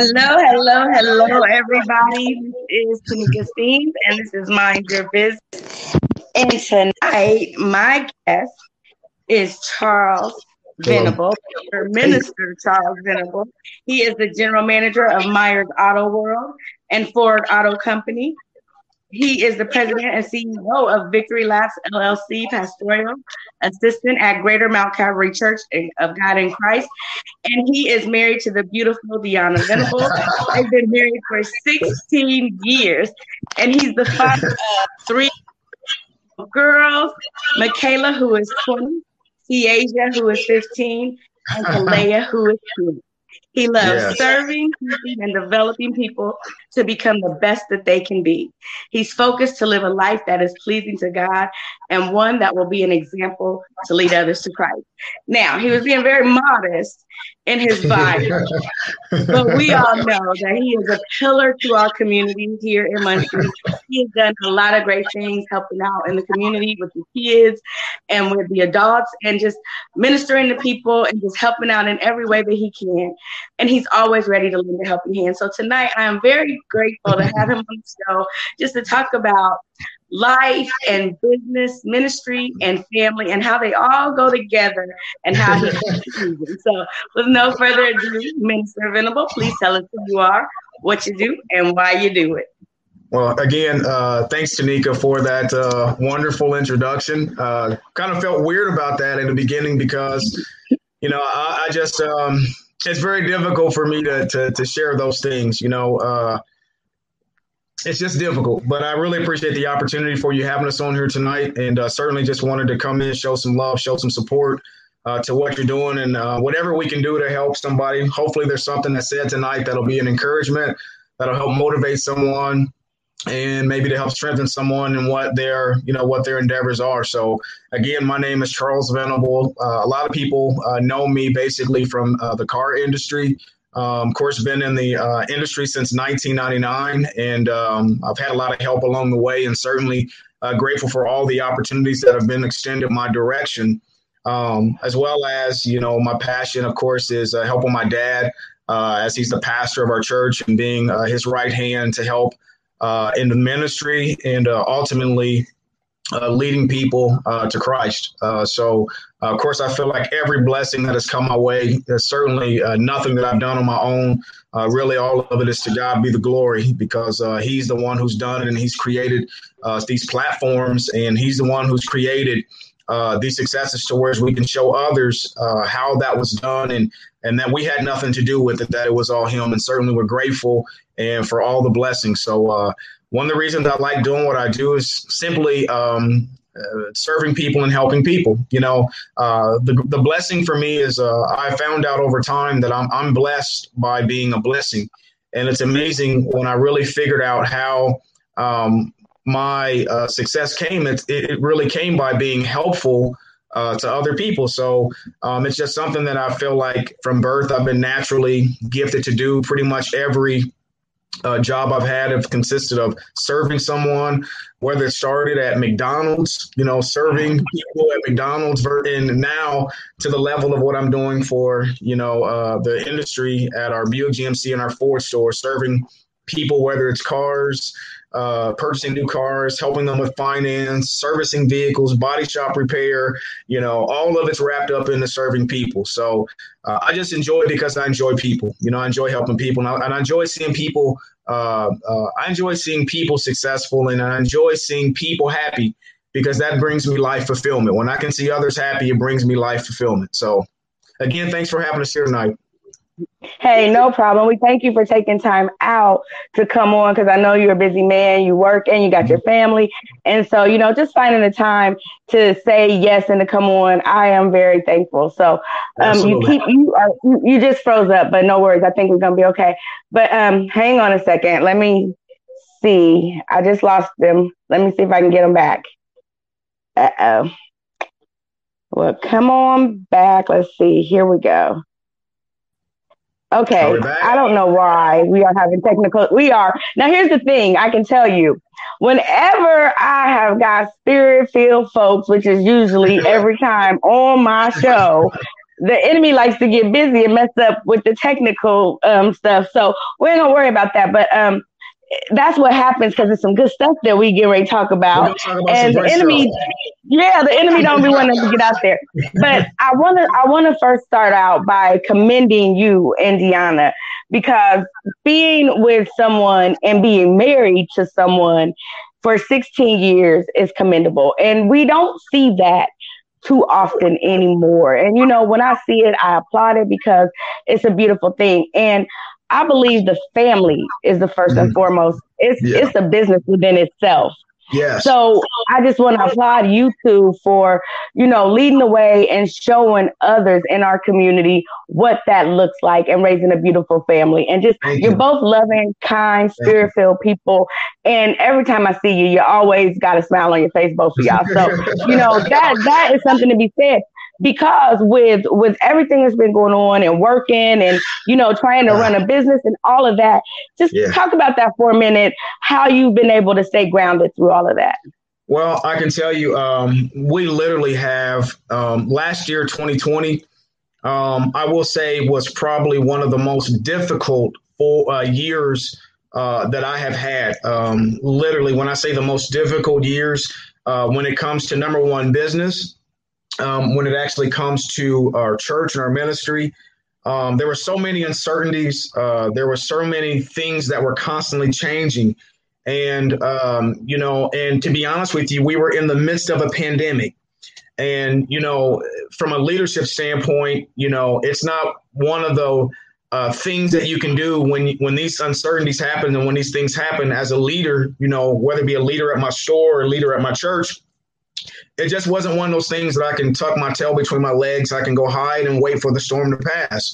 Hello, hello, hello, everybody. This is Tanika Steens, and this is Mind Your Business. And tonight, my guest is Charles Venable, Minister Charles Venable. He is the general manager of Myers Auto World and Ford Auto Company. He is the president and CEO of Victory Labs LLC, pastoral assistant at Greater Mount Calvary Church of God in Christ. And he is married to the beautiful Deanna Venable. They've been married for 16 years. And he's the father of three girls Michaela, who is 20, Tiasia, who is 15, and Kalea, who is 2. He loves yes. serving and developing people to become the best that they can be. He's focused to live a life that is pleasing to God and one that will be an example to lead others to Christ. Now, he was being very modest in his bio, but we all know that he is a pillar to our community here in Muncie. He has done a lot of great things helping out in the community with the kids and with the adults and just ministering to people and just helping out in every way that he can. And he's always ready to lend a helping hand. So tonight I am very grateful to have him on the show just to talk about life and business, ministry and family, and how they all go together and how he So, with no further ado, Minister Venable, please tell us who you are, what you do, and why you do it. Well, again, uh, thanks, Tanika, for that uh, wonderful introduction. Uh, kind of felt weird about that in the beginning because, you know, I, I just, um, it's very difficult for me to, to, to share those things, you know uh, it's just difficult. But I really appreciate the opportunity for you having us on here tonight, and uh, certainly just wanted to come in, show some love, show some support uh, to what you're doing, and whatever we can do to help somebody. Hopefully, there's something that's said tonight that'll be an encouragement, that'll help motivate someone, and maybe to help strengthen someone and what their you know what their endeavors are. So again, my name is Charles Venable. Uh, a lot of people uh, know me basically from uh, the car industry. Um, of course, been in the uh, industry since 1999, and um, I've had a lot of help along the way, and certainly uh, grateful for all the opportunities that have been extended my direction. Um, as well as you know, my passion, of course, is uh, helping my dad as he's the pastor of our church and being his right hand to help in the ministry and ultimately uh, leading people uh, to Christ. Uh, so, uh, of course, I feel like every blessing that has come my way, certainly uh, nothing that I've done on my own. Uh, really, all of it is to God be the glory because He's the one who's done it and He's created these platforms and He's the one who's created these successes to where we can show others how that was done and and that we had nothing to do with it, that it was all Him. And certainly, we're grateful and for all the blessings. So, one of the reasons I like doing what I do is simply um, uh, serving people and helping people. You know, uh, the the blessing for me is uh, I found out over time that I'm I'm blessed by being a blessing, and it's amazing when I really figured out how. Um, my uh, success came. It, it really came by being helpful uh, to other people. So um, it's just something that I feel like from birth I've been naturally gifted to do. Pretty much every uh, job I've had have consisted of serving someone, whether it started at McDonald's, you know, serving people at McDonald's, and now to the level of what I'm doing for, you know, uh, the industry at our Buick GMC and our Ford store, serving people, whether it's cars, uh, purchasing new cars, helping them with finance, servicing vehicles, body shop repair. You know, all of it's wrapped up into serving people. So uh, I just enjoy it because I enjoy people. You know, I enjoy helping people, and I, and I enjoy seeing people. Uh, uh, I enjoy seeing people successful, and I enjoy seeing people happy because that brings me life fulfillment. When I can see others happy, it brings me life fulfillment. So, again, thanks for having us here tonight. Hey, no problem. We thank you for taking time out to come on because I know you're a busy man. You work and you got your family. And so, you know, just finding the time to say yes and to come on, I am very thankful. So um, you keep, you are, you just froze up, but no worries. I think we're going to be okay. But um, hang on a second. Let me see. I just lost them. Let me see if I can get them back. Uh oh. Well, come on back. Let's see. Here we go. Okay, I don't know why we are having technical. We are now. Here's the thing: I can tell you, whenever I have got spirit-filled folks, which is usually every time on my show, the enemy likes to get busy and mess up with the technical um, stuff. So we ain't gonna worry about that. But um, that's what happens because it's some good stuff that we get ready to talk about. Talk about and the enemy, stuff. yeah, the enemy don't be wanting to get out there. But I wanna I wanna first start out by commending you, and Deanna, because being with someone and being married to someone for 16 years is commendable. And we don't see that too often anymore. And you know, when I see it, I applaud it because it's a beautiful thing. And I believe the family is the 1st mm-hmm. and foremost. It's yeah. it's a business within itself. Yes. So I just want to applaud you two for, you know, leading the way and showing others in our community what that looks like and raising a beautiful family. And just Thank you're you. both loving, kind, spirit filled people. And every time I see you, you always got a smile on your face, both of y'all. So, you know, that that is something to be said because with with everything that's been going on and working and you know trying to run a business and all of that just yeah. talk about that for a minute how you've been able to stay grounded through all of that well i can tell you um, we literally have um, last year 2020 um, i will say was probably one of the most difficult four, uh, years uh, that i have had um, literally when i say the most difficult years uh, when it comes to number one business um, when it actually comes to our church and our ministry. Um, there were so many uncertainties. Uh, there were so many things that were constantly changing. And, um, you know, and to be honest with you, we were in the midst of a pandemic. And, you know, from a leadership standpoint, you know, it's not one of the uh, things that you can do when when these uncertainties happen and when these things happen as a leader, you know, whether it be a leader at my store or a leader at my church, it just wasn't one of those things that I can tuck my tail between my legs. I can go hide and wait for the storm to pass.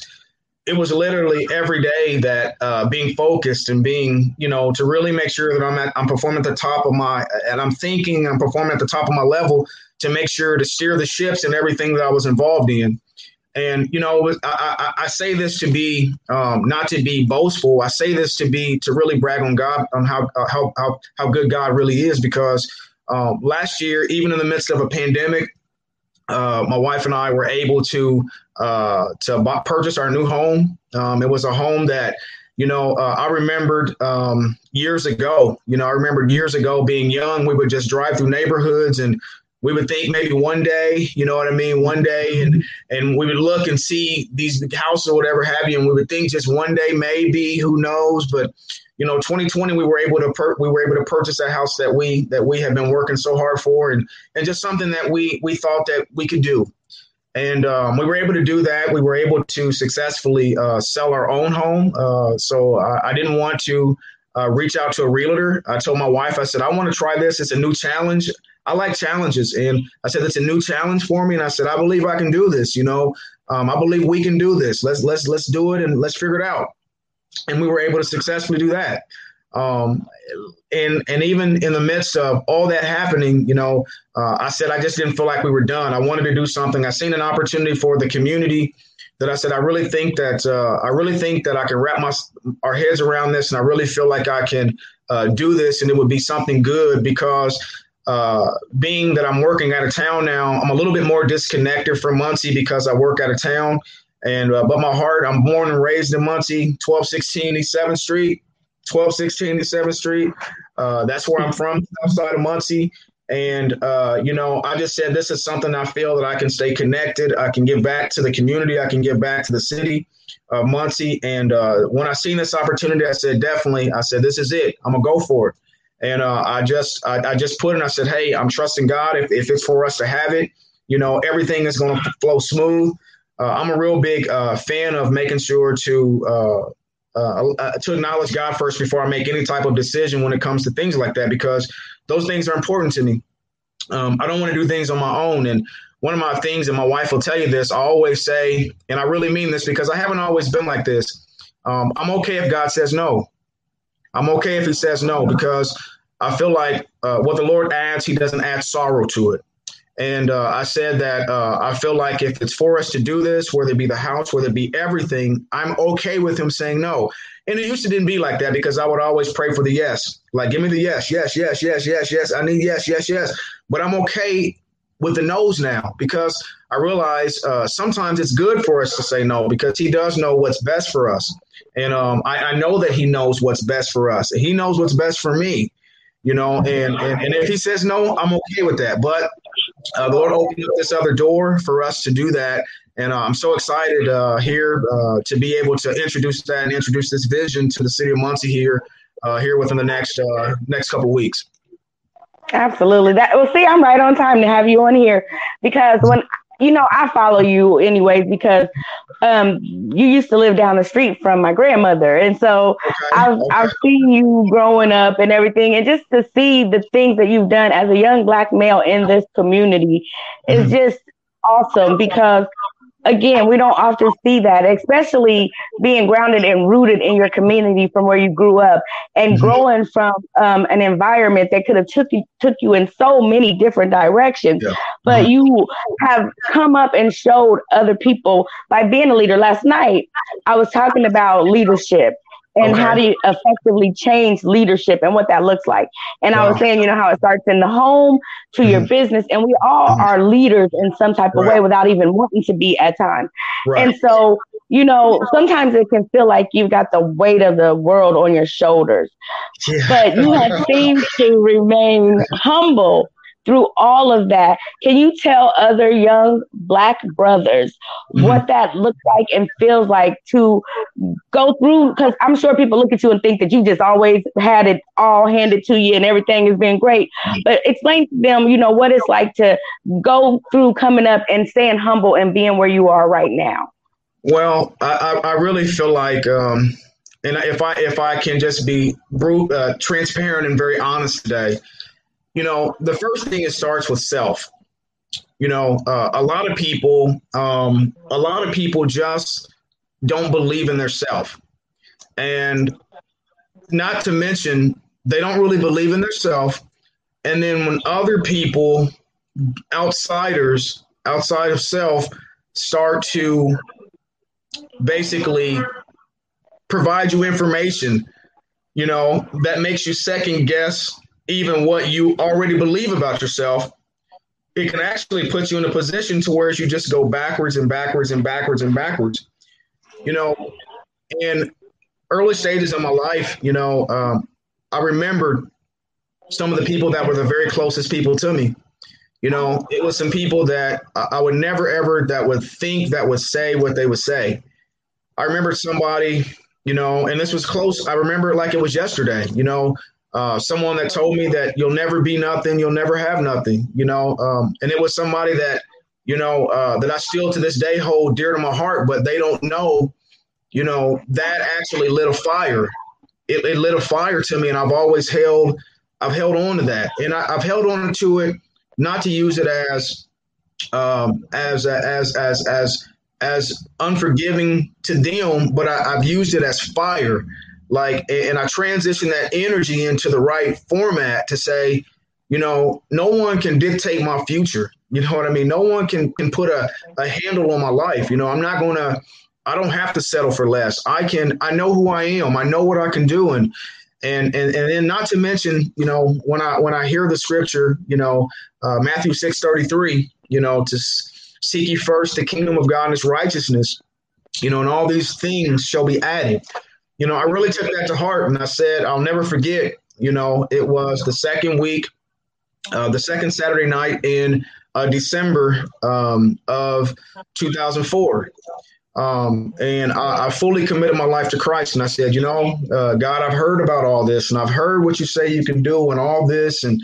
It was literally every day that uh, being focused and being, you know, to really make sure that I'm at, I'm performing at the top of my, and I'm thinking I'm performing at the top of my level to make sure to steer the ships and everything that I was involved in. And you know, I, I, I say this to be um, not to be boastful. I say this to be to really brag on God on how how how, how good God really is because um, last year, even in the midst of a pandemic, uh, my wife and I were able to uh, to buy, purchase our new home. Um, it was a home that, you know, uh, I remembered um, years ago. You know, I remembered years ago being young. We would just drive through neighborhoods and we would think maybe one day, you know what I mean, one day, and and we would look and see these houses or whatever have you, and we would think just one day maybe, who knows, but you know 2020 we were able to we were able to purchase a house that we that we have been working so hard for and and just something that we we thought that we could do. And um, we were able to do that. We were able to successfully uh, sell our own home. Uh, so I, I, didn't want to uh, reach out to a realtor i told my wife i said i want to try this it's a new challenge i like challenges and i said it's a new challenge for me and i said i believe i can do this you know um, i believe we can do this let's let's let's do it and let's figure it out and we were able to successfully do that. Um, and and even in the midst of all that happening, you know, uh, I said I just didn't feel like we were done. I wanted to do something. I seen an opportunity for the community that I said I really think that uh, I really think that I can wrap my our heads around this, and I really feel like I can uh, do this, and it would be something good because uh, being that I'm working out of town now, I'm a little bit more disconnected from Muncie because I work out of town. And uh, but my heart, I'm born and raised in Muncie, 1216 East 7th Street, 1216 East 7th Street. Uh, that's where I'm from, outside of Muncie. And uh, you know, I just said this is something I feel that I can stay connected. I can give back to the community. I can give back to the city of Muncie. And uh, when I seen this opportunity, I said definitely. I said this is it. I'm gonna go for it. And uh, I just I, I just put in. I said, hey, I'm trusting God. If, if it's for us to have it, you know, everything is gonna flow smooth uh, I'm a real big uh, fan of making sure to uh, to acknowledge God first before I make any type of decision when it comes to things like that because those things are important to me. Um, I don't want to do things on my own. And one of my things, and my wife will tell you this, I always say, and I really mean this because I haven't always been like this. Um, I'm okay if God says no. I'm okay if He says no because I feel like uh, what the Lord adds, He doesn't add sorrow to it. And uh, I said that uh, I feel like if it's for us to do this, whether it be the house, whether it be everything, I'm okay with him saying no. And it used to didn't be like that because I would always pray for the yes. Like, give me the yes, yes, yes, yes, yes, yes. I need yes, yes, yes. But I'm okay with the no's now because I realize uh, sometimes it's good for us to say no because he does know what's best for us. And um, I, I, know that he knows what's best for us. He knows what's best for me, you know, and, and, and if he says no, I'm okay with that. But uh, the Lord opened up this other door for us to do that. And uh, I'm so excited uh, here uh, to be able to introduce that and introduce this vision to the city of Muncie here, uh, here within the next uh, next couple weeks. Absolutely. That well, see, I'm right on time to have you on here because when you know I follow you anyways because um, you used to live down the street from my grandmother, and so okay, I've okay. I've seen you growing up and everything, and just to see the things that you've done as a young black male in this community mm-hmm. is just awesome because again, we don't often see that, especially being grounded and rooted in your community from where you grew up and mm-hmm. growing from um, an environment that could have took you took you in so many different directions. Yeah. But mm-hmm. you have come up and showed other people by being a leader. Last night, I was talking about leadership and okay. how do you effectively change leadership and what that looks like. And wow. I was saying, you know, how it starts in the home to mm-hmm. your business, and we all mm-hmm. are leaders in some type of way without even wanting to be at times. Right. And so, you know, sometimes it can feel like you've got the weight of the world on your shoulders, yeah. but you have seemed to remain humble through all of that, can you tell other young Black brothers mm-hmm. what that looks like and feels like to go through? Because I'm sure people look at you and think that you just always had it all handed to you and everything has been great. But explain to them, you know, what it's like to go through coming up and staying humble and being where you are right now. Well, I, I really feel like. Um, and if I if I can just be brute, uh, transparent and very honest today, you know, the first thing it starts with self. You know, uh, a lot of people, um, a lot of people just don't believe in their self, and not to mention they don't really believe in their self. And then when other people, outsiders outside of self, start to basically provide you information, you know, that makes you second guess even what you already believe about yourself, it can actually put you in a position to where you just go backwards and backwards and backwards and backwards. You know, in early stages of my life, you know, um, I remember some of the people that were the very closest people to me. You know, it was some people that I would never ever that would think that would say what they would say. I remember somebody, you know, and this was close. I remember it like it was yesterday. You know, uh, someone that told me that you'll never be nothing, you'll never have nothing, you know. Um, and it was somebody that, you know, uh, that I still to this day hold dear to my heart, but they don't know, you know, that actually lit a fire. It, it lit a fire to me, and I've always held, I've held on to that, and I, have held on to it, not to use it as, um, as as as as as unforgiving to them, but I, I've used it as fire like and i transition that energy into the right format to say you know no one can dictate my future. You know what i mean? No one can can put a, a handle on my life. You know i'm not gonna i don't have to settle for less. I can i know who i am. I know what i can do. And and and, and then not to mention you know when i when i hear the scripture you know uh, matthew 6 33 you know to seek ye first the kingdom of god and his righteousness you know and all these things shall be added you know, I really took that to heart and I said, I'll never forget, you know, it was the second week, uh, the second Saturday night in uh, December um, of 2004. Um, and I, I, fully committed my life to Christ. And I said, you know, uh, God, I've heard about all this and I've heard what you say you can do and all this. And,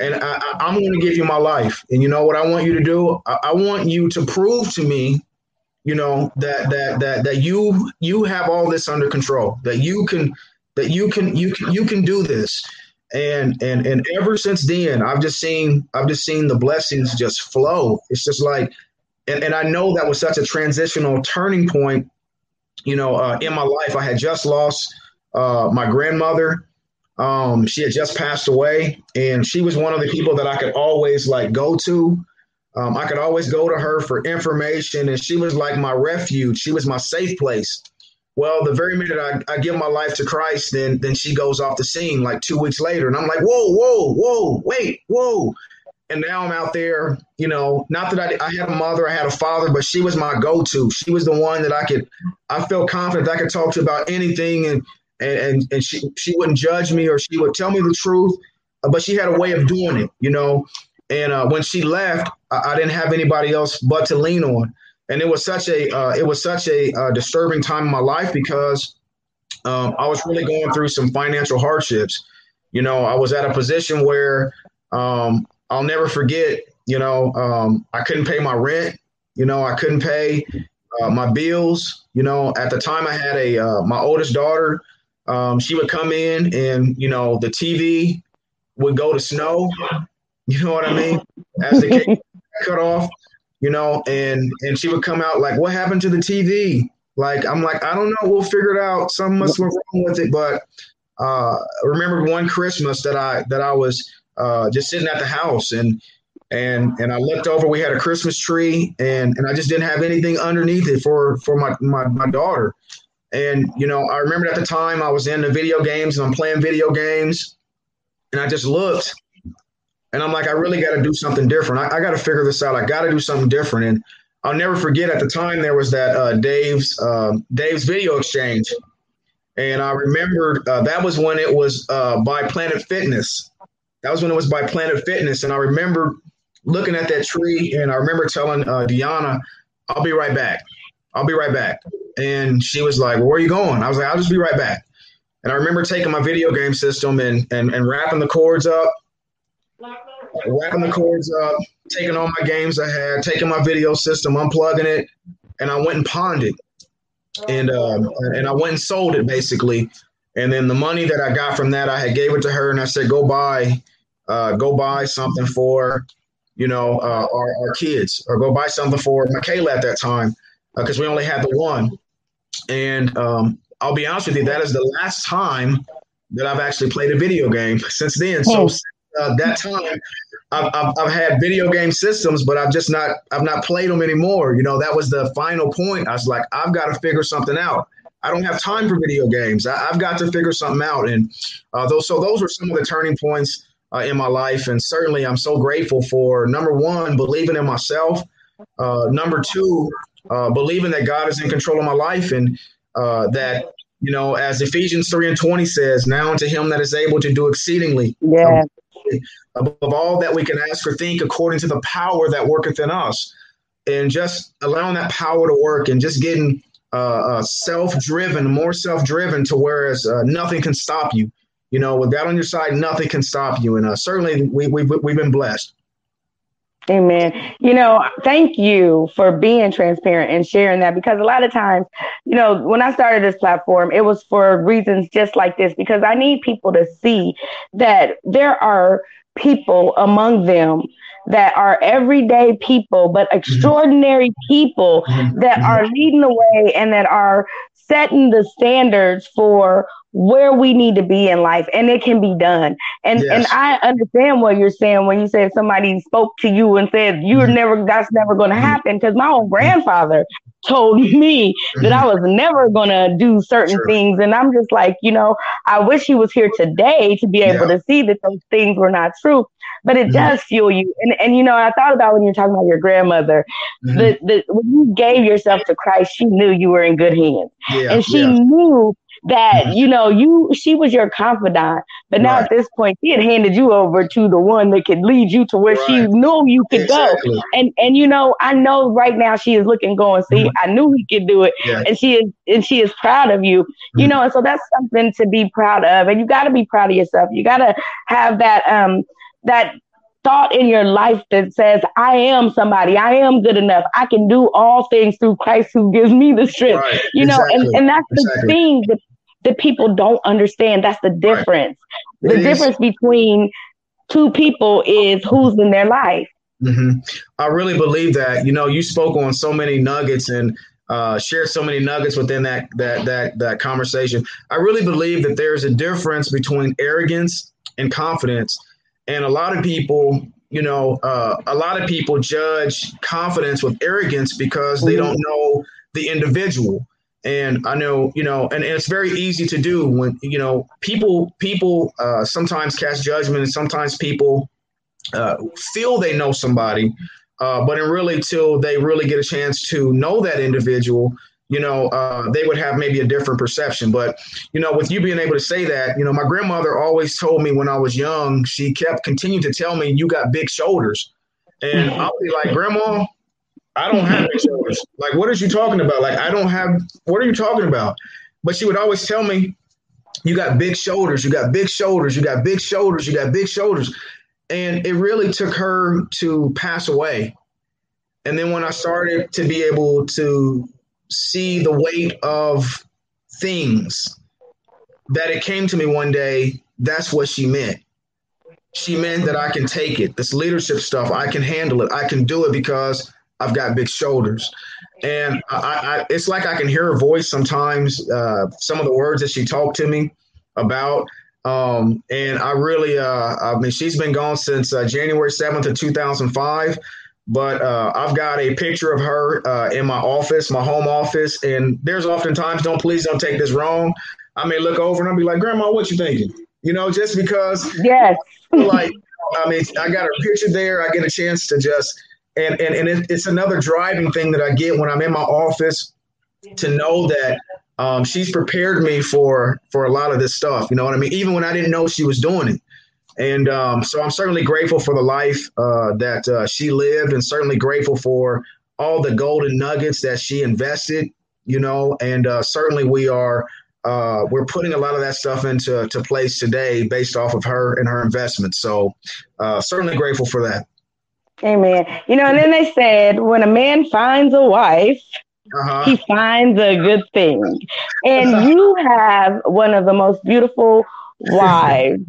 and I, am going to give you my life. And you know what I want you to do? I, I want you to prove to me you know that that that that you you have all this under control that you can that you can you can you can do this. And and and ever since then i've just seen i've just seen the blessings just flow. It's just like and, and i know that was such a transitional turning point you know uh, in my life. I had just lost uh, my grandmother. Um, she had just passed away and she was one of the people that i could always like go to um, I could always go to her for information, and she was like my refuge. She was my safe place. Well, the very minute I, I give my life to Christ, then then she goes off the scene like two weeks later, and I'm like, whoa, whoa, whoa, wait, whoa. and now I'm out there, you know, not that I, I had a mother, I had a father, but she was my go-to. She was the one that I could, I felt confident I could talk to about anything and, and, and she, she wouldn't judge me or she would tell me the truth, but she had a way of doing it, you know? And uh, when she left, I, I, didn't have anybody else but to lean on. And it was such a, uh, it was such a uh, disturbing time in my life because um, I was really going through some financial hardships. You know, I was at a position where um, I'll never forget, you know, um, I couldn't pay my rent. You know, I couldn't pay uh, my bills. You know, at the time I had a uh, my oldest daughter. Um, she would come in and you know the TV would go to snow. You know what I mean? As the cake cut off, you know, and and she would come out like, "What happened to the TV?" Like I'm like, I don't know. We'll figure it out. Something must be wrong with it. But uh, I remember one Christmas that I that I was uh, just sitting at the house and and and I looked over. We had a Christmas tree, and and I just didn't have anything underneath it for for my my, my daughter. And you know, I remember at the time I was in the video games and I'm playing video games, and I just looked, and I'm like, I really got to do something different. I, I got to figure this out. I got to do something different. And I'll never forget at the time there was that uh, Dave's uh, Dave's Video Exchange, and I remember uh, that was when it was uh, by Planet Fitness that was when it was by Planet Fitness. And I remember looking at that tree and I remember telling uh, Deanna, I'll be right back. I'll be right back. And she was like, well, Where are you going? I was like, I'll just be right back. And I remember taking my video game system and, and, and wrapping the cords up, wrapping the cords up, taking all my games I had, taking my video system, unplugging it, and I went and pawned it. And um, and I went and sold it basically. And then the money that I got from that, I had gave it to her, and I said, "Go buy uh, go buy something for, you know, uh, our, our kids, or go buy something for Michaela at that time, because uh, we only had the one. And um, I'll be honest with you, that is the last time that I've actually played a video game since then. So uh, that time, I've, I've, I've, had video game systems, but I've just not I've not played them anymore. You know, that was the final point. I was like, I've got to figure something out. I don't have time for video games. I, have got to figure something out. And uh, those so those were some of the turning points uh, in my life. And certainly, I'm so grateful for number one, believing in myself. Uh, number two, uh, believing that God is in control of my life and uh, that, you know, as Ephesians 3 and 20 says, now unto him that is able to do exceedingly. Yeah. Above all that we can ask or think according to the power that worketh in us. And just allowing that power to work and just getting uh, uh, self-driven, more self-driven to whereas uh, nothing can stop you you know, with God on your side, nothing can stop you. And uh, certainly we, we, we've been blessed. Amen. You know, thank you for being transparent and sharing that because a lot of times, you know, when I started this platform, it was for reasons just like this because I need people to see that there are people among them that are everyday people, but mm-hmm. extraordinary people mm-hmm. that mm-hmm. are leading the way and that are setting the standards for where we need to be in life and it can be done and yes. and i understand what you're saying when you said somebody spoke to you and said you're mm-hmm. never that's never going to mm-hmm. happen because my own grandfather told me mm-hmm. that i was never going to do certain sure. things and i'm just like you know i wish he was here today to be able yeah. to see that those things were not true but it mm-hmm. does fuel you and and you know i thought about when you're talking about your grandmother mm-hmm. the, the when you gave yourself to christ she knew you were in good hands yeah. and she yeah. knew that mm-hmm. you know you she was your confidant but now right. at this point she had handed you over to the one that could lead you to where right. she knew you could exactly. go and and you know i know right now she is looking going see mm-hmm. i knew he could do it and she is and she is proud of you mm-hmm. you know and so that's something to be proud of and you got to be proud of yourself you got to have that um that thought in your life that says, I am somebody, I am good enough, I can do all things through Christ who gives me the strength. Right. You know, exactly. and, and that's exactly. the thing that that people don't understand. That's the difference. Right. The difference between two people is who's in their life. Mm-hmm. I really believe that. You know, you spoke on so many nuggets and uh, shared so many nuggets within that that that that conversation. I really believe that there's a difference between arrogance and confidence, and a lot of people, you know, uh, a lot of people judge confidence with arrogance because they mm-hmm. don't know the individual and i know you know and, and, it's very easy to do when you know people people uh, sometimes cast judgment and sometimes people uh, feel they know somebody, uh, but in really till they really get a chance to know that individual, you know, uh, they would have maybe a different perception. But, you know, with you being able to say that, you know, my grandmother always told me when I was young, she kept continuing to tell me, you got big shoulders. And mm-hmm. I'll be like, Grandma, I don't have big shoulders. Like, what are you talking about? Like, I don't have, what are you talking about? But she would always tell me, you got big shoulders, you got big shoulders, you got big shoulders, you got big shoulders. And it really took her to pass away. And then when I started to be able to see the weight of things, that it came to me one day, that's what she meant. She meant that I can take it. This leadership stuff, I can handle it. I can do it because I've got big shoulders. And I, I, it's like I can hear her voice sometimes, uh, some of the words that she talked to me about. Um, and I really, uh, I mean, she's been gone since uh, January 7th of 2005. But uh, I've got a picture of her uh, in my office, my home office. And there's oftentimes, don't please don't take this wrong. I may look over and I'll be like, Grandma, what you thinking? You know, just because. Yes. like, I mean, I got a picture there. I get a chance to just and and, and it, it's another driving thing that I get when I'm in my office to know that um, she's prepared me for for a lot of this stuff. You know what I mean? Even when I didn't know she was doing it. And um, so I'm certainly grateful for the life uh, that uh, she lived, and certainly grateful for all the golden nuggets that she invested. You know, and uh, certainly we are uh, we're putting a lot of that stuff into to place today based off of her and her investments. So uh, certainly grateful for that. Amen. You know, and then they said when a man finds a wife, uh-huh. he finds a good thing. And you have one of the most beautiful wives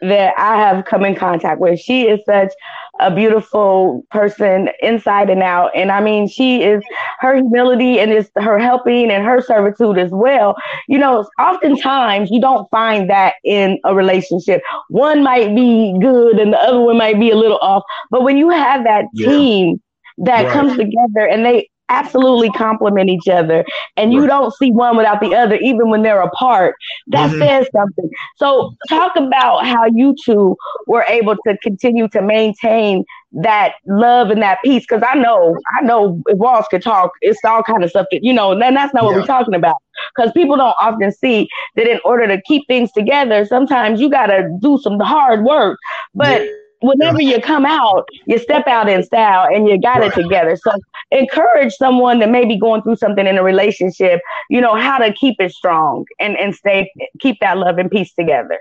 that I have come in contact with. She is such a beautiful person inside and out. And I mean, she is her humility and is her helping and her servitude as well. You know, oftentimes you don't find that in a relationship. One might be good and the other one might be a little off. But when you have that yeah. team that right. comes together and they absolutely complement each other and you don't see one without the other even when they're apart. That mm-hmm. says something. So talk about how you two were able to continue to maintain that love and that peace because i know i know if walls could talk it's all kind of stuff that you know and that's not what yeah. we're talking about because people don't often see that in order to keep things together sometimes you got to do some hard work. But yeah whenever you come out, you step out in style and you got it together. So encourage someone that may be going through something in a relationship, you know, how to keep it strong and, and stay keep that love and peace together.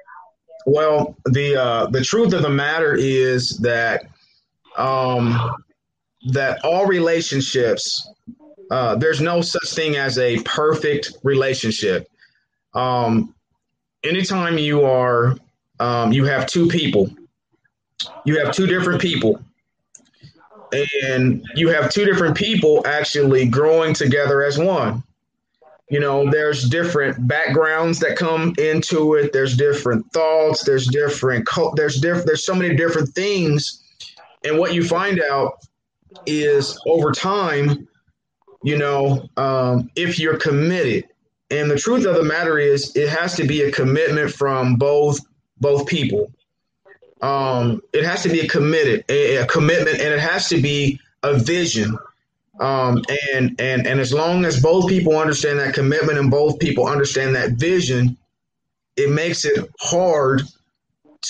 Well, the uh, the truth of the matter is that um, that all relationships, uh, there's no such thing as a perfect relationship. Um, anytime you are um, you have two people you have two different people. And you have two different people actually growing together as one. You know there's different backgrounds that come into it. There's different thoughts. There's different there's different there's so many different things. And what you find out is over time you know um, if you're committed. And the truth of the matter is it has to be a commitment from both both people um, it has to be a committed a, a, commitment, and it has to be a vision. Um, and and and as long as both people understand that commitment and both people understand that vision, it makes it hard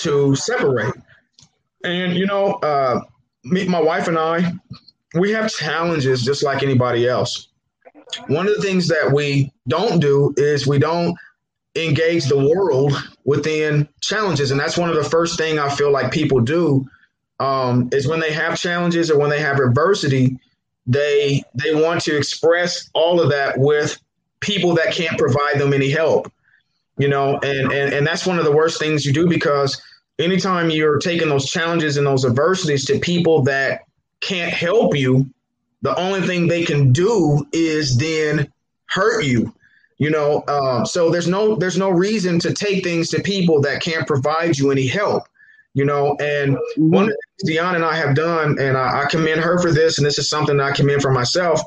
to separate. And you know, uh, me, my wife and I, we have challenges just like anybody else. One of the things that we don't do is we don't engage the world within challenges. And that's one of the first thing i feel like people do um, is when they have challenges or when they have adversity they they want to express all of that with people that can't provide them any help you know? And and, and that's one of the worst things you do because anytime you're taking those challenges and those adversities to people that can't help you the only thing they can do is then hurt you you know um, so there's no there's no reason to take things to people that can't provide you any help you know and one of the things Deanna and I have done and I, I commend her for this and this is something I commend for myself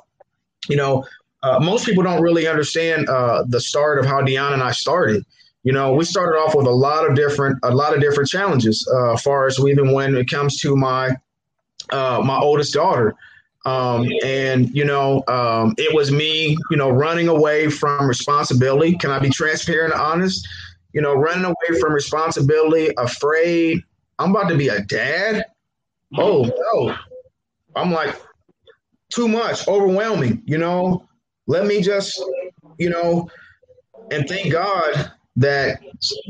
you know uh, most people don't really understand uh, the start of how Deanna and I started you know, we started off with a lot of different a lot of different challenges. Uh, as far as even when it comes to my uh, my oldest daughter. Um, and you know, um, it was me, you know, running away from responsibility. Can I be transparent and honest? You know, running away from responsibility, afraid. I'm about to be a dad. Oh no! I'm like too much, overwhelming. You know, let me just, you know, and thank God that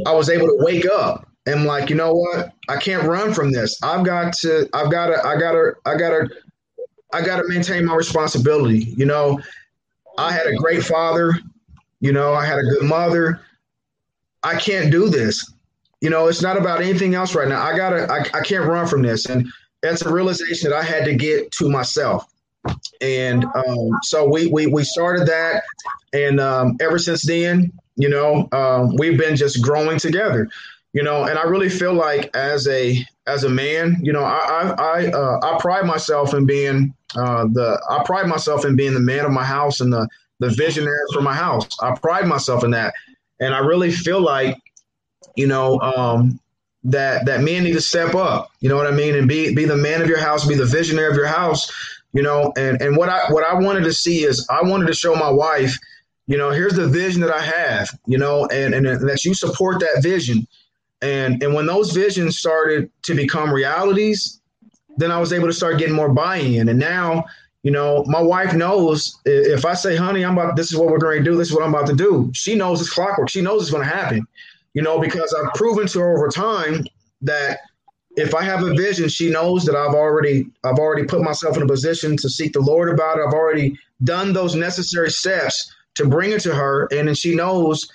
I was able to wake up and like, you know what? I can't run from this. I've got to, I've got to, I got to, I got to, I got to maintain my responsibility. You know, I had a great father. You know, I had a good mother. I can't do this. You know, it's not about anything else right now. I gotta, I, I can't run from this. And that's a realization that I had to get to myself. And um, so we, we, we started that. And um, ever since then, you know, um, we've been just growing together you know and i really feel like as a as a man you know i i i, uh, I pride myself in being uh, the i pride myself in being the man of my house and the the visionary for my house. I pride myself in that. And i really feel like you know um, that that men need to step up. You know what i mean? And be be the man of your house be the visionary of your house you know? And and what i what i wanted to see is i wanted to show my wife you know here's the vision that i have you know? And and that you support that vision and and when those visions started to become realities, then I was able to start getting more buy-in. And now, you know, my wife knows if I say, honey, I'm about this is what we're going to do, this is what I'm about to do. She knows it's clockwork. She knows it's going to happen. You know, because I've proven to her over time that if I have a vision, she knows that I've already I've already put myself in a position to seek the Lord about it. I've already done those necessary steps to bring it to her, and then she knows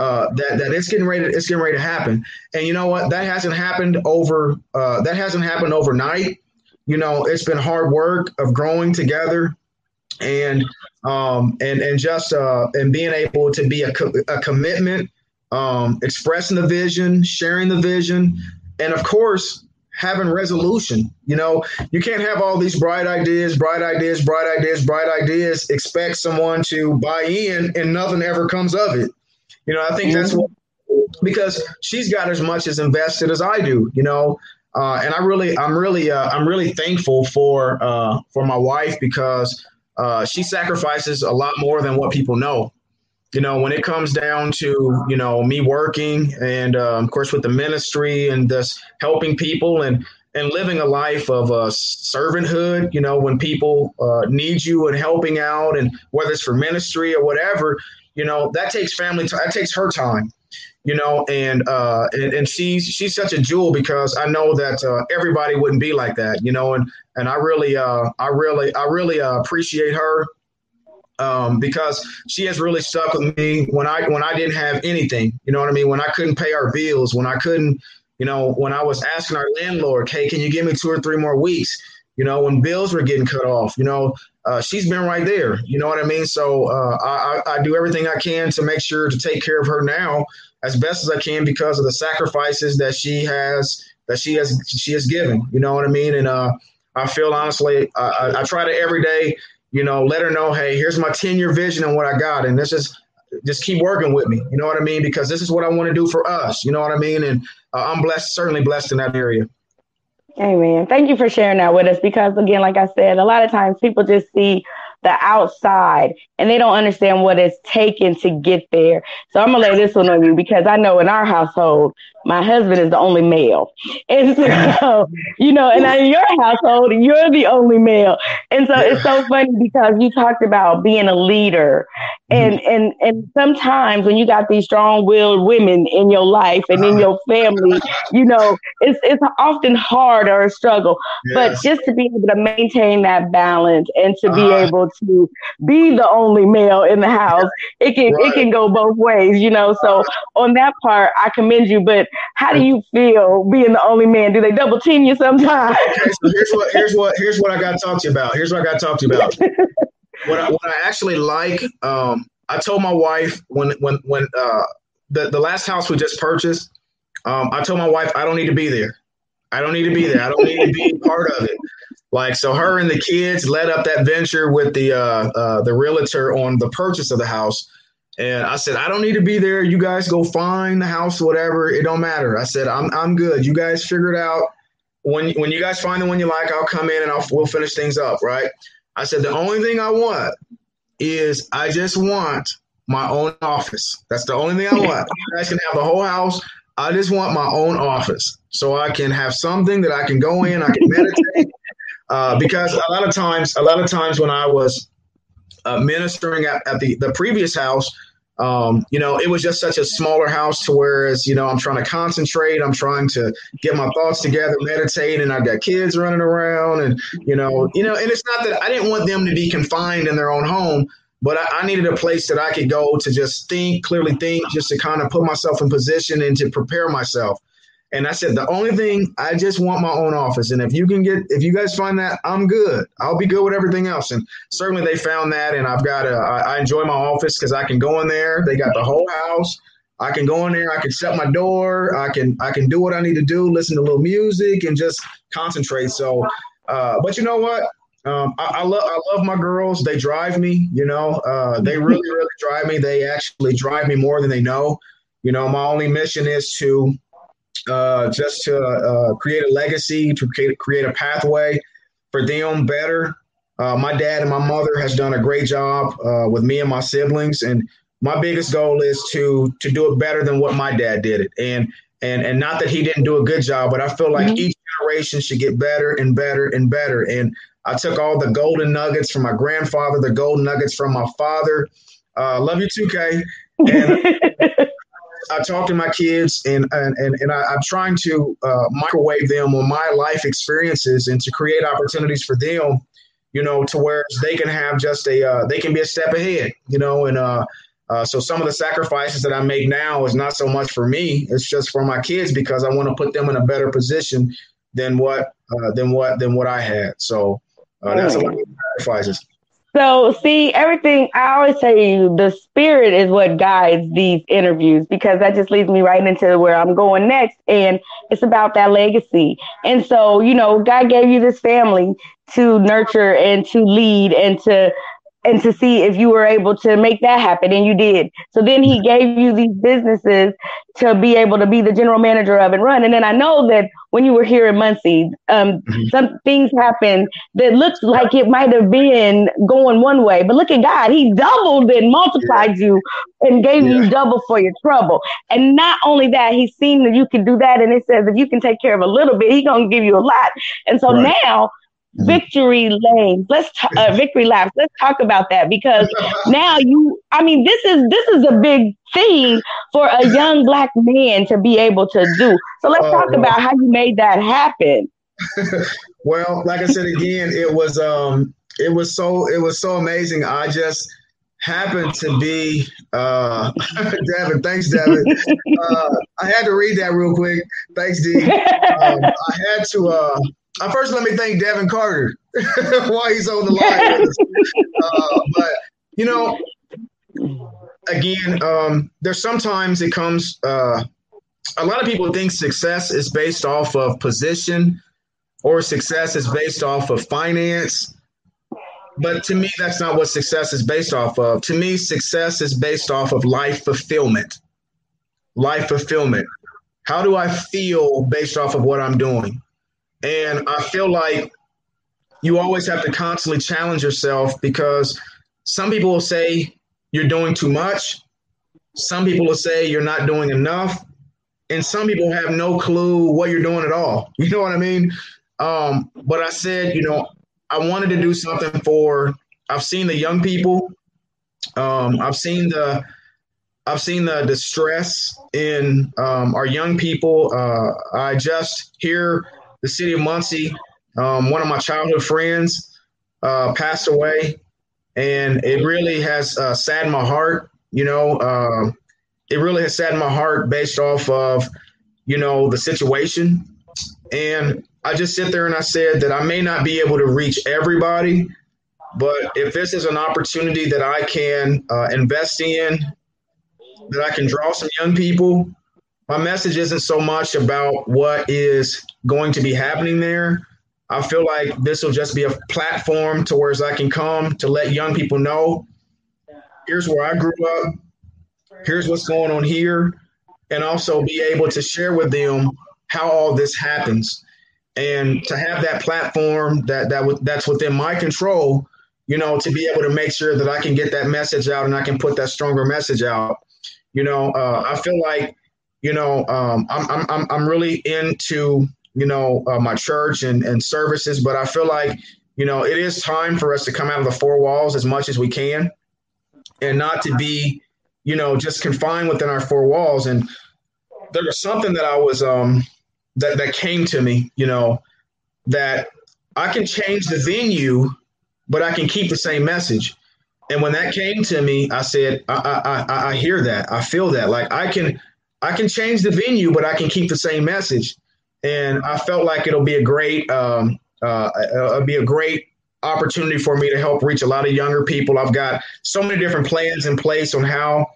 uh, that that it's getting ready. To, it's getting ready to happen. And you know what? That hasn't happened over. Uh, that hasn't happened overnight. You know, it's been hard work of growing together, and um, and and just uh, and being able to be a, co- a commitment, um, expressing the vision, sharing the vision, and of course having resolution. You know, you can't have all these bright ideas, bright ideas, bright ideas, bright ideas, expect someone to buy in and nothing ever comes of it. You know, I think that's what, because she's got as much as invested as I do. You know, uh, and I really, I'm really, uh, I'm really thankful for uh, for my wife because uh, she sacrifices a lot more than what people know. You know, when it comes down to you know me working and uh, of course with the ministry and just helping people and and living a life of uh, servanthood. You know, when people uh, need you and helping out, and whether it's for ministry or whatever, you know that takes family time that takes her time you know and uh and, and she's she's such a jewel because i know that uh, everybody wouldn't be like that you know and and i really uh i really i really uh, appreciate her um, because she has really stuck with me when I when I didn't have anything. You know what I mean? When I couldn't pay our bills, when I couldn't, you know, when I was asking our landlord, "Hey, can you give me two or three more weeks?" You know, when bills were getting cut off. You know, uh, she's been right there. You know what I mean? So uh, I, I, do everything I can to make sure to take care of her now as best as I can because of the sacrifices that she has that she has she has given. You know what I mean? And uh, I feel honestly, I, I, try to every day, you know, let her know, hey, here's my ten year vision and what I got, and this is just keep working with me. You know what I mean? Because this is what I want to do for us. You know what I mean? And uh, I'm blessed, certainly blessed in that area. Amen. Thank you for sharing that with us because, again, like I said, a lot of times people just see the outside and they don't understand what it's taken to get there. So I'm gonna lay this one on you because I know in our household, my husband is the only male. And so, you know, and in your household, you're the only male. And so it's so funny because you talked about being a leader. And mm-hmm. and and sometimes when you got these strong-willed women in your life and in your family, you know, it's it's often hard or a struggle. Yes. But just to be able to maintain that balance and to be uh, able to be the only male in the house, it can right. it can go both ways, you know. So on that part, I commend you. But how do you feel being the only man? Do they double team you sometimes? Okay, so here's what here's what here's what I got to talk to you about. Here's what I got to talk to you about. what I what I actually like, um, I told my wife when when when uh, the the last house we just purchased, um, I told my wife I don't need to be there. I don't need to be there. I don't need to be part of it. Like so, her and the kids led up that venture with the uh, uh, the realtor on the purchase of the house. And I said, I don't need to be there. You guys go find the house, whatever. It don't matter. I said, I'm I'm good. You guys figure it out. When when you guys find the one you like, I'll come in and I'll we'll finish things up, right? I said the only thing I want is I just want my own office. That's the only thing I want. You guys can have the whole house. I just want my own office so I can have something that I can go in, I can meditate. Uh, because a lot of times, a lot of times when I was uh, ministering at, at the, the previous house, um, you know, it was just such a smaller house to whereas, you know, I'm trying to concentrate, I'm trying to get my thoughts together, meditate, and I've got kids running around and, you know, you know, and it's not that I didn't want them to be confined in their own home, but I, I needed a place that I could go to just think, clearly think, just to kind of put myself in position and to prepare myself. And I said, the only thing I just want my own office. And if you can get, if you guys find that, I'm good. I'll be good with everything else. And certainly they found that. And I've got a, I, I enjoy my office because I can go in there. They got the whole house. I can go in there. I can shut my door. I can, I can do what I need to do, listen to a little music and just concentrate. So, uh, but you know what? Um, I, I love, I love my girls. They drive me, you know, uh, they really, really drive me. They actually drive me more than they know. You know, my only mission is to, uh, just to uh, create a legacy, to create, create a pathway for them better. Uh, my dad and my mother has done a great job uh, with me and my siblings, and my biggest goal is to to do it better than what my dad did it. And and and not that he didn't do a good job, but I feel like mm-hmm. each generation should get better and better and better. And I took all the golden nuggets from my grandfather, the golden nuggets from my father. Uh, love you too, Kay. And I talk to my kids and and, and, and I, am trying to uh, microwave them on my life experiences and to create opportunities for them, you know, to where they can have just a uh, they can be a step ahead, you know, and uh, uh, so some of the sacrifices that I make now is not so much for me; it's just for my kids because I want to put them in a better position than what uh, than what than what I had. So uh, that's a lot of sacrifices. So, see, everything I always you, the spirit is what guides these interviews because that just leads me right into where I'm going next. And it's about that legacy. And so, you know, God gave you this family to nurture and to lead and to and to see if you were able to make that happen and you did so then he gave you these businesses to be able to be the general manager of and run and then i know that when you were here in muncie um, mm-hmm. some things happened that looked like it might have been going one way but look at god he doubled and multiplied yeah. you and gave yeah. you double for your trouble and not only that he's seen that you can do that and it says if you can take care of a little bit he's going to give you a lot and so right. now. Victory lane let's t- uh, victory laps let's talk about that because now you i mean this is this is a big thing for a young black man to be able to do so let's uh, talk about how you made that happen well like i said again it was um it was so it was so amazing i just happened to be uh Devin. Thanks, Devin. Uh, I had to read that real quick. Thanks, D. Um, I had to uh uh, first, let me thank Devin Carter while he's on the line. uh, but you know, again, um, there's sometimes it comes. Uh, a lot of people think success is based off of position, or success is based off of finance. But to me, that's not what success is based off of. To me, success is based off of life fulfillment. Life fulfillment. How do I feel based off of what I'm doing? And I feel like you always have to constantly challenge yourself because some people will say you're doing too much. Some people will say you're not doing enough. And some people have no clue what you're doing at all. You know what I mean? Um, but I said, you know, I wanted to do something for, I've seen the young people. Um, I've seen the, I've seen the distress in um, our young people. Uh, I just hear the city of Muncie. Um, one of my childhood friends uh, passed away, and it really has uh, saddened my heart. You know, uh, it really has saddened my heart based off of, you know, the situation. And I just sit there and I said that I may not be able to reach everybody, but if this is an opportunity that I can uh, invest in, that I can draw some young people my message isn't so much about what is going to be happening there. I feel like this will just be a platform to where I can come to let young people know here's where I grew up, Here's what's going on here, and also be able to share with them how all this happens, and to have that platform that that that's within my control. You know, to be able to make sure that I can get that message out and I can put that stronger message out. You know, uh, I feel like, you know, um, I'm, I'm I'm really into you know uh, my church and and services, but I feel like you know it is time for us to come out of the four walls as much as we can, and not to be you know just confined within our four walls. And there was something that I was um that that came to me, you know, that I can change the venue, but I can keep the same message. And when that came to me, I said, I, I, I hear that. I feel that. Like I can, I can change the venue, but I can keep the same message. And I felt like it'll be a great, um, uh, it'll be a great opportunity for me to help reach a lot of younger people. I've got so many different plans in place on how,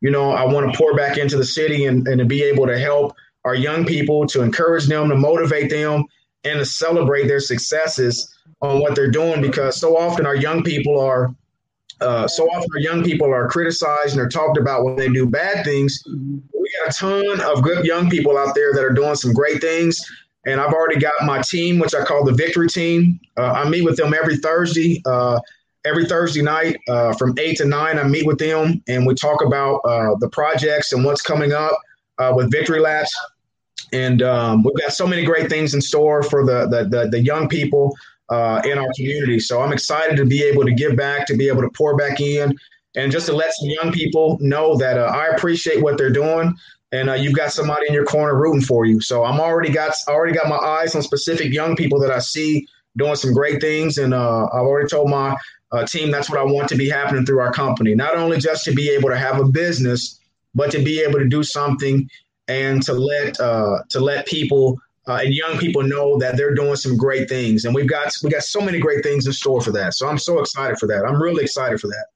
you know, I want to pour back into the city and, and to be able to help our young people, to encourage them, to motivate them, and to celebrate their successes on what they're doing. Because so often our young people are uh, so often our young people are criticized and they're talked about when they do bad things. We got a ton of good young people out there that are doing some great things. And I've already got my team, which I call the Victory Team. Uh, I meet with them every Thursday. Uh, every Thursday night uh, from eight to nine, I meet with them and we talk about uh, the projects and what's coming up with Victory Laps. And um, we've got so many great things in store for the the, the, the young people uh, in our community. So I'm excited to be able to give back, to be able to pour back in, and just to let some young people know that uh, I appreciate what they're doing, and uh, you've got somebody in your corner rooting for you. So I'm already got already got my eyes on specific young people that I see doing some great things, and uh, I've already told my uh, team that's what I want to be happening through our company. Not only just to be able to have a business, but to be able to do something and to let uh, to let people uh, and young people know that they're doing some great things, and we've got we got so many great things in store for that. So I'm so excited for that. I'm really excited for that.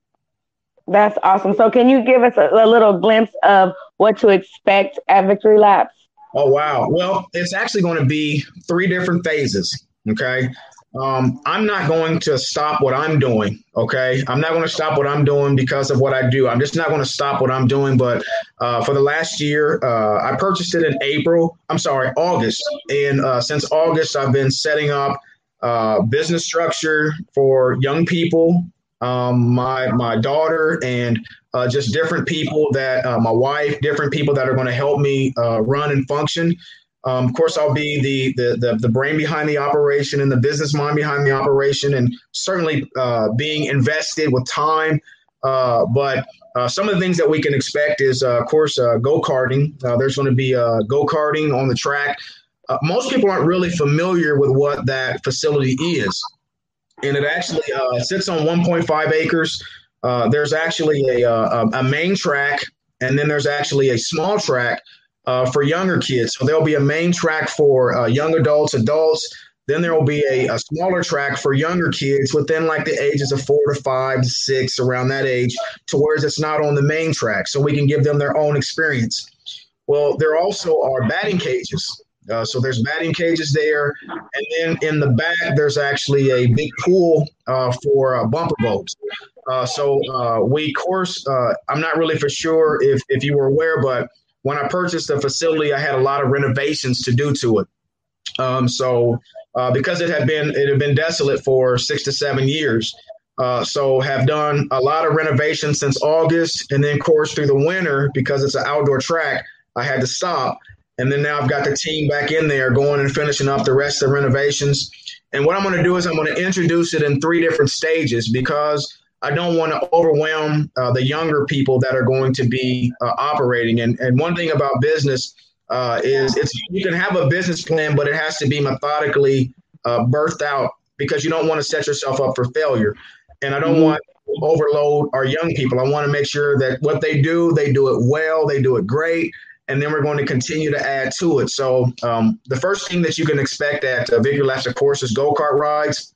That's awesome. So can you give us a, a little glimpse of what to expect at Victory Laps? Oh wow! Well, it's actually going to be three different phases. Okay, um, I'm not going to stop what I'm doing. Okay. I'm not going to stop what I'm doing because of what I do. I'm just not going to stop what I'm doing. But uh, for the last year, uh, I purchased it in April. I'm sorry, August. And uh, since August, I've been setting up uh, business structure for young people, um, my, my daughter, and uh, just different people that uh, my wife, different people that are going to help me run and function. Um, of course, I'll be the, the, the the brain behind the operation and the business mind behind the operation, and certainly uh, being invested with time. Uh, but uh, some of the things that we can expect is, uh, of course, uh, go karting. Uh, there's going to be go karting on the track. most people aren't really familiar with what that facility is, and it actually sits on 1.5 acres. there's actually a, a, a main track, and then there's actually a small track uh, for younger kids. So there'll be a main track for uh, young adults, adults. Then there will be a, a, smaller track for younger kids within like the ages of four to five six, around that age, to where it's not on the main track. So we can give them their own experience. Well, there also are batting cages. Uh, so there's batting cages there, and then in the back there's actually a big pool uh, for uh, bumper boats. Uh, so uh, we course I'm not really for sure if if you were aware, but when I purchased the facility, I had a lot of renovations to do to it. Um, so uh, because it had been it had been desolate for six to seven years, uh, so have done a lot of renovations since August, and then of course through the winter because it's an outdoor track, I had to stop. And then now I've got the team back in there going and finishing up the rest of the renovations. And what I'm going to do is I'm going to introduce it in three different stages because I don't want to overwhelm uh, the younger people that are going to be uh, operating. And and one thing about business uh, is it's you can have a business plan, but it has to be methodically uh, birthed out because you don't want to set yourself up for failure. And I don't mm-hmm. want to overload our young people. I want to make sure that what they do, they do it well, they do it great. And then we're going to continue to add to it. So um, the first thing that you can expect at uh, Victory Laps, of course, is go kart rides.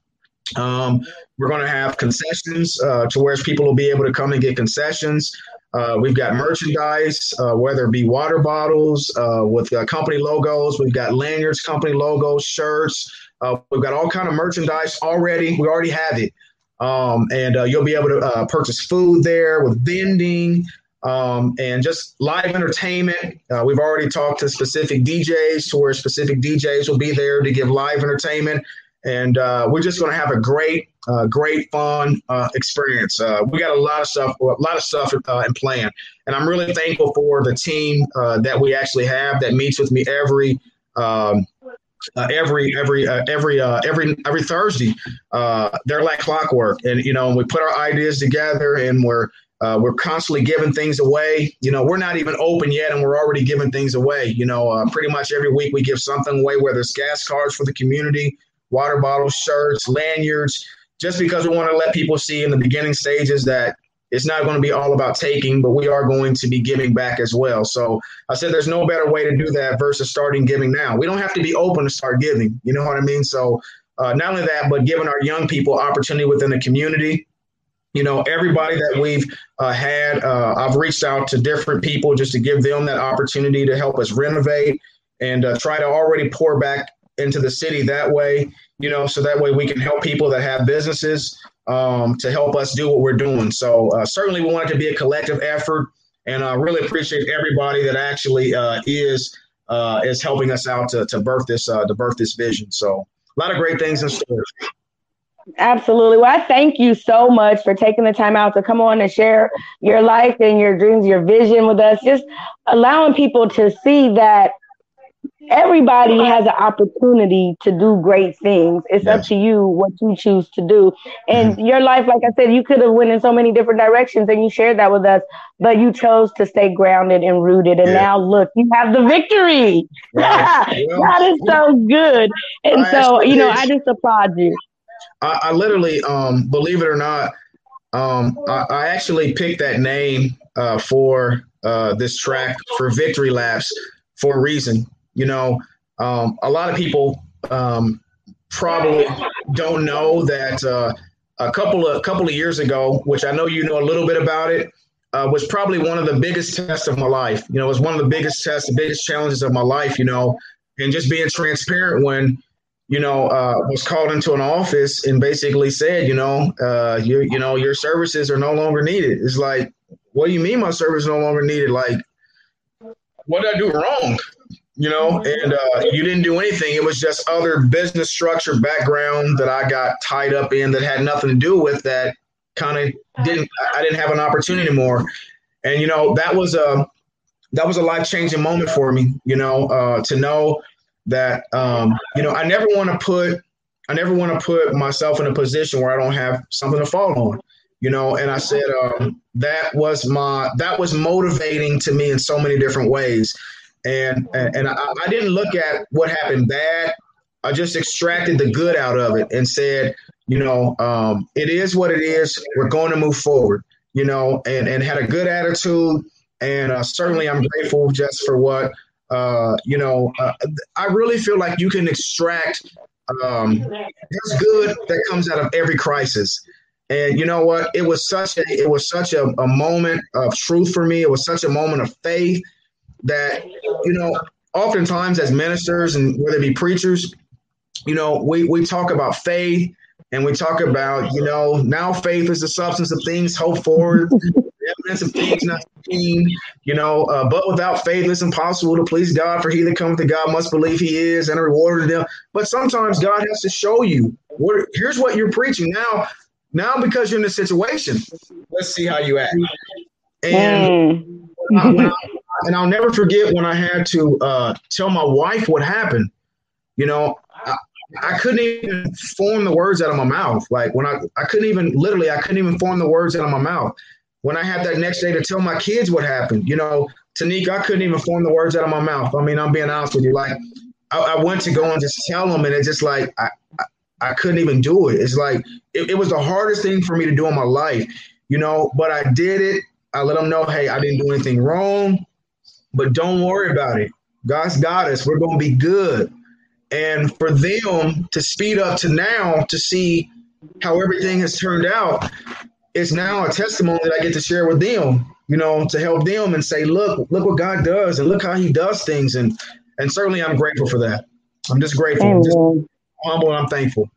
Um, we're going to have concessions uh, to where people will be able to come and get concessions. Uh, we've got merchandise, uh, whether it be water bottles uh, with uh, company logos. We've got lanyards, company logos, shirts. Uh, we've got all kind of merchandise already. We already have it, um, and you'll be able to purchase food there with vending. um, and just live entertainment. Uh, we've already talked to specific DJs to where specific DJs will be there to give live entertainment. And uh, we're just going to have a great, uh, great fun uh, experience. Uh, we got a lot of stuff, a lot of stuff uh, in plan, and I'm really thankful for the team that we actually have that meets with me every um, uh, every every uh, every uh, every every Thursday. they're like clockwork, and you know we put our ideas together, and we're uh, we're constantly giving things away. You know, we're not even open yet, and we're already giving things away. You know, uh, pretty much every week we give something away, whether it's gas cards for the community, water bottles, shirts, lanyards, just because we want to let people see in the beginning stages that it's not going to be all about taking, but we are going to be giving back as well. So I said there's no better way to do that versus starting giving now. We don't have to be open to start giving. You know what I mean? So uh, not only that, but giving our young people opportunity within the community you know everybody that we've uh, had uh, i've reached out to different people just to give them that opportunity to help us renovate and uh, try to already pour back into the city that way you know so that way we can help people that have businesses um, to help us do what we're doing so uh, certainly we want it to be a collective effort and i really appreciate everybody that actually uh, is uh, is helping us out to, to birth this to birth this vision so a lot of great things in store Absolutely. Well, I thank you so much for taking the time out to come on and share your life and your dreams, your vision with us. Just allowing people to see that everybody has an opportunity to do great things. It's yes. up to you what you choose to do. And mm-hmm. your life, like I said, you could have went in so many different directions and you shared that with us, but you chose to stay grounded and rooted. And yeah. now look, you have the victory. Right. that is so good. And so, you know, I just applaud you. I, I literally, um, believe it or not, um, I, I, actually picked that name uh, for uh, this track for Victory Laps for a reason. You know, um, a lot of people um, probably don't know that uh, a couple of a couple of years ago, which I know you know a little bit about it, uh, was probably one of the biggest tests of my life. You know, it was one of the biggest tests, the biggest challenges of my life. You know, and just being transparent when you know, uh, was called into an office and basically said, you know, uh, you you know, your services are no longer needed. It's like, what do you mean my service is no longer needed? Like, what did I do wrong? You know, and uh, you didn't do anything. It was just other business structure background that I got tied up in that had nothing to do with that. Kind of didn't. I didn't have an opportunity anymore, and you know that was a that was a life changing moment for me. You know, uh, to know that um, you know I never want to put I never want to put myself in a position where I don't have something to fall on. You know, and I said um, that was my that was motivating to me in so many different ways, and and I, I didn't look at what happened bad. I just extracted the good out of it and said, you know, um, it is what it is. We're going to move forward. You know, and and had a good attitude, and uh, certainly I'm grateful just for what uh, you know, uh, I really feel like you can extract um, there's good that comes out of every crisis. And you know what? It was such a it was such a, a moment of truth for me. It was such a moment of faith that you know, oftentimes as ministers and whether it be preachers, you know, we we talk about faith and we talk about you know now faith is the substance of things hoped for the evidence of things not seen, you know, uh, but without faith, it's impossible to please God. For he that cometh to God must believe he is and a rewarder them. But sometimes God has to show you what, here's what you're preaching now. Now, because you're in this situation, let's see how you act. And, mm. And I'll never forget when I had to uh, tell my wife what happened. You know, I, I couldn't even form the words out of my mouth. Like when I, I couldn't even literally, I couldn't even form the words out of my mouth when I had that next day to tell my kids what happened, you know, Tanika, I couldn't even form the words out of my mouth. I mean, I'm being honest with you. Like, I, I went to go and just tell them, and it's just like I, I, I couldn't even do it. It's like it, it, was the hardest thing for me to do in my life, you know. But I did it. I let them know, hey, I didn't do anything wrong, but don't worry about it. God's got us. We're going to be good. And for them to speed up to now to see how everything has turned out, it's now a testimony that I get to share with them, you know, to help them and say, look, look what God does and look how he does things. And and certainly I'm grateful for that. I'm just grateful. I'm just humble and I'm thankful.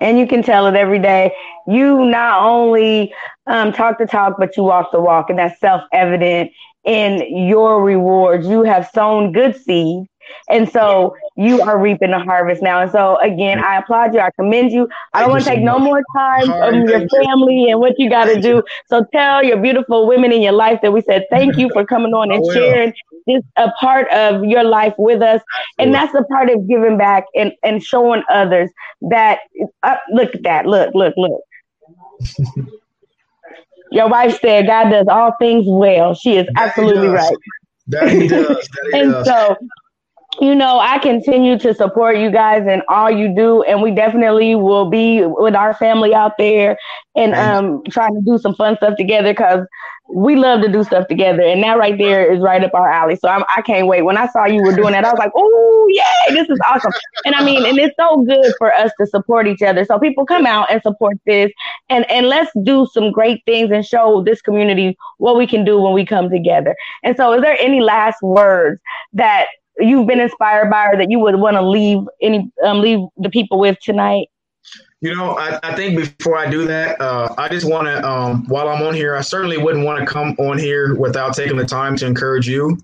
and you can tell it every day. You not only um, talk the talk, but you walk the walk, and that's self evident in your rewards. You have sown good seed and so you are reaping the harvest now. And so again, I applaud you. I commend you. I don't want to take no more time from your family and what you got to do. So tell your beautiful women in your life that we said thank you for coming on and sharing this a part of your life with us. And that's the part of giving back and, and showing others that uh, look at that. Look, look, look. your wife said God does all things well. She is absolutely right. That he does. That he and does. so you know, I continue to support you guys and all you do, and we definitely will be with our family out there and um trying to do some fun stuff together because we love to do stuff together, and that right there is right up our alley. So I'm, I can not wait. When I saw you were doing that, I was like, "Oh, yay! This is awesome!" And I mean, and it's so good for us to support each other. So people come out and support this, and and let's do some great things and show this community what we can do when we come together. And so, is there any last words that you've been inspired by or that you would want to leave any um, leave the people with tonight? You know, I, I think before I do that, uh, I just want to, um, while I'm on here, I certainly wouldn't want to come on here without taking the time to encourage you.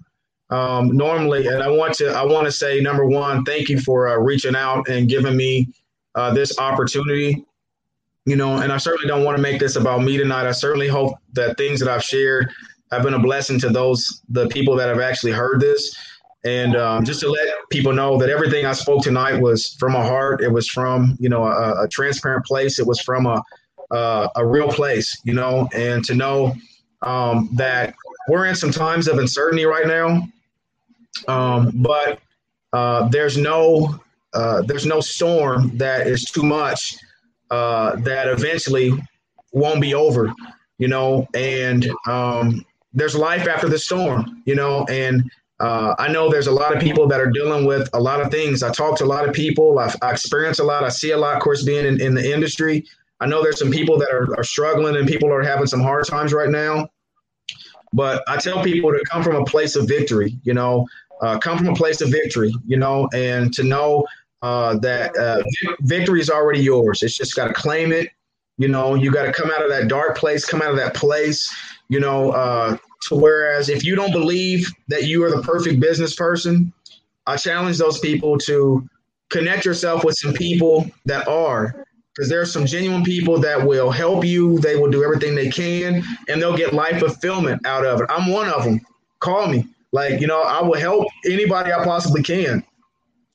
Um, normally, and I want to, I want to say, number one, thank you for uh, reaching out and giving me uh, this opportunity. You know, and I certainly don't want to make this about me tonight. I certainly hope that things that I've shared have been a blessing to those, the people that have actually heard this. And um, just to let people know that everything I spoke tonight was from a heart. It was from you know a, a transparent place. It was from a a real place, you know, and to know um, that we're in some times of uncertainty right now, um, but uh, there's no uh, there's no storm that is too much uh, that eventually won't be over, you know, and um, there's life after the storm, you know, and uh, I know there's a lot of people that are dealing with a lot of things. I talk to a lot of people. I've, I experience a lot. I see a lot, of course, being in, in the industry. I know there's some people that are, are struggling and people are having some hard times right now. But I tell people to come from a place of victory, you know, uh, come from a place of victory, you know, and to know uh, that uh, victory is already yours. It's just got to claim it. You know, you got to come out of that dark place, come out of that place, you know, uh, to whereas if you don't believe that you are the perfect business person, I challenge those people to connect yourself with some people that are because there are some genuine people that will help you. They will do everything they can and they'll get life fulfillment out of it. I'm one of them. Call me. Like, you know, I will help anybody I possibly can,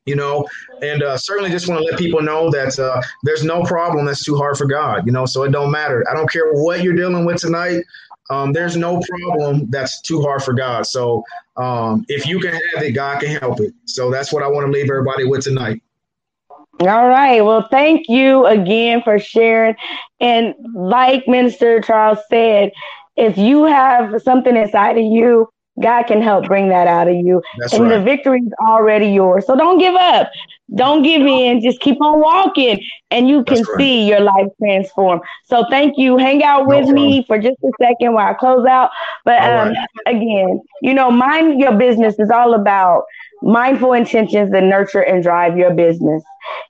you know, and uh, certainly just want to let people know that uh, there's no problem that's too hard for God, you know, so it don't matter. I don't care what you're dealing with tonight um, there's no problem that's too hard for God. So um, if you can have it, God can help it. So that's what I want to leave everybody with tonight. All right. Well, thank you again for sharing. And like Minister Charles said, if you have something inside of you God can help bring that out of you. That's and right. the victory is already yours. So don't give up. Don't give in. Just keep on walking and you can right. see your life transform. So thank you. Hang out with no me for just a second while I close out. But um, right. again, you know, mind your business is all about mindful intentions that nurture and drive your business.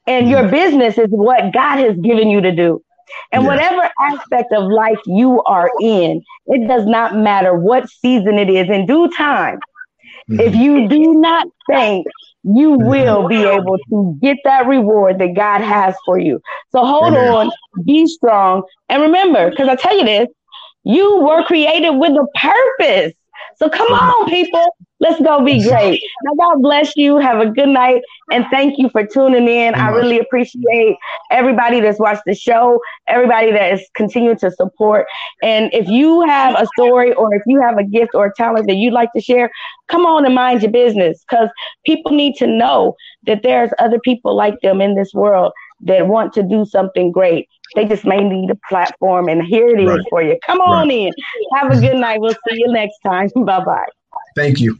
And mm your business is what God has given you to do. And yeah. whatever aspect of life you are in, it does not matter what season it is in due time. Mm-hmm. If you do not think you mm-hmm. will be able to get that reward that God has for you. So hold Amen. on, be strong, and remember, because I tell you this, you were created with a purpose. So come on, people. Let's go be great. Now, God bless you. Have a good night. And thank you for tuning in. I really appreciate everybody that's watched the show, everybody that is continuing to support. And if you have a story or if you have a gift or a talent that you'd like to share, come on and mind your business because people need to know that there's other people like them in this world that want to do something great. They just may need a platform, and here it is right. for you. Come on right. in. Have a good night. We'll see you next time. Bye bye. Thank you.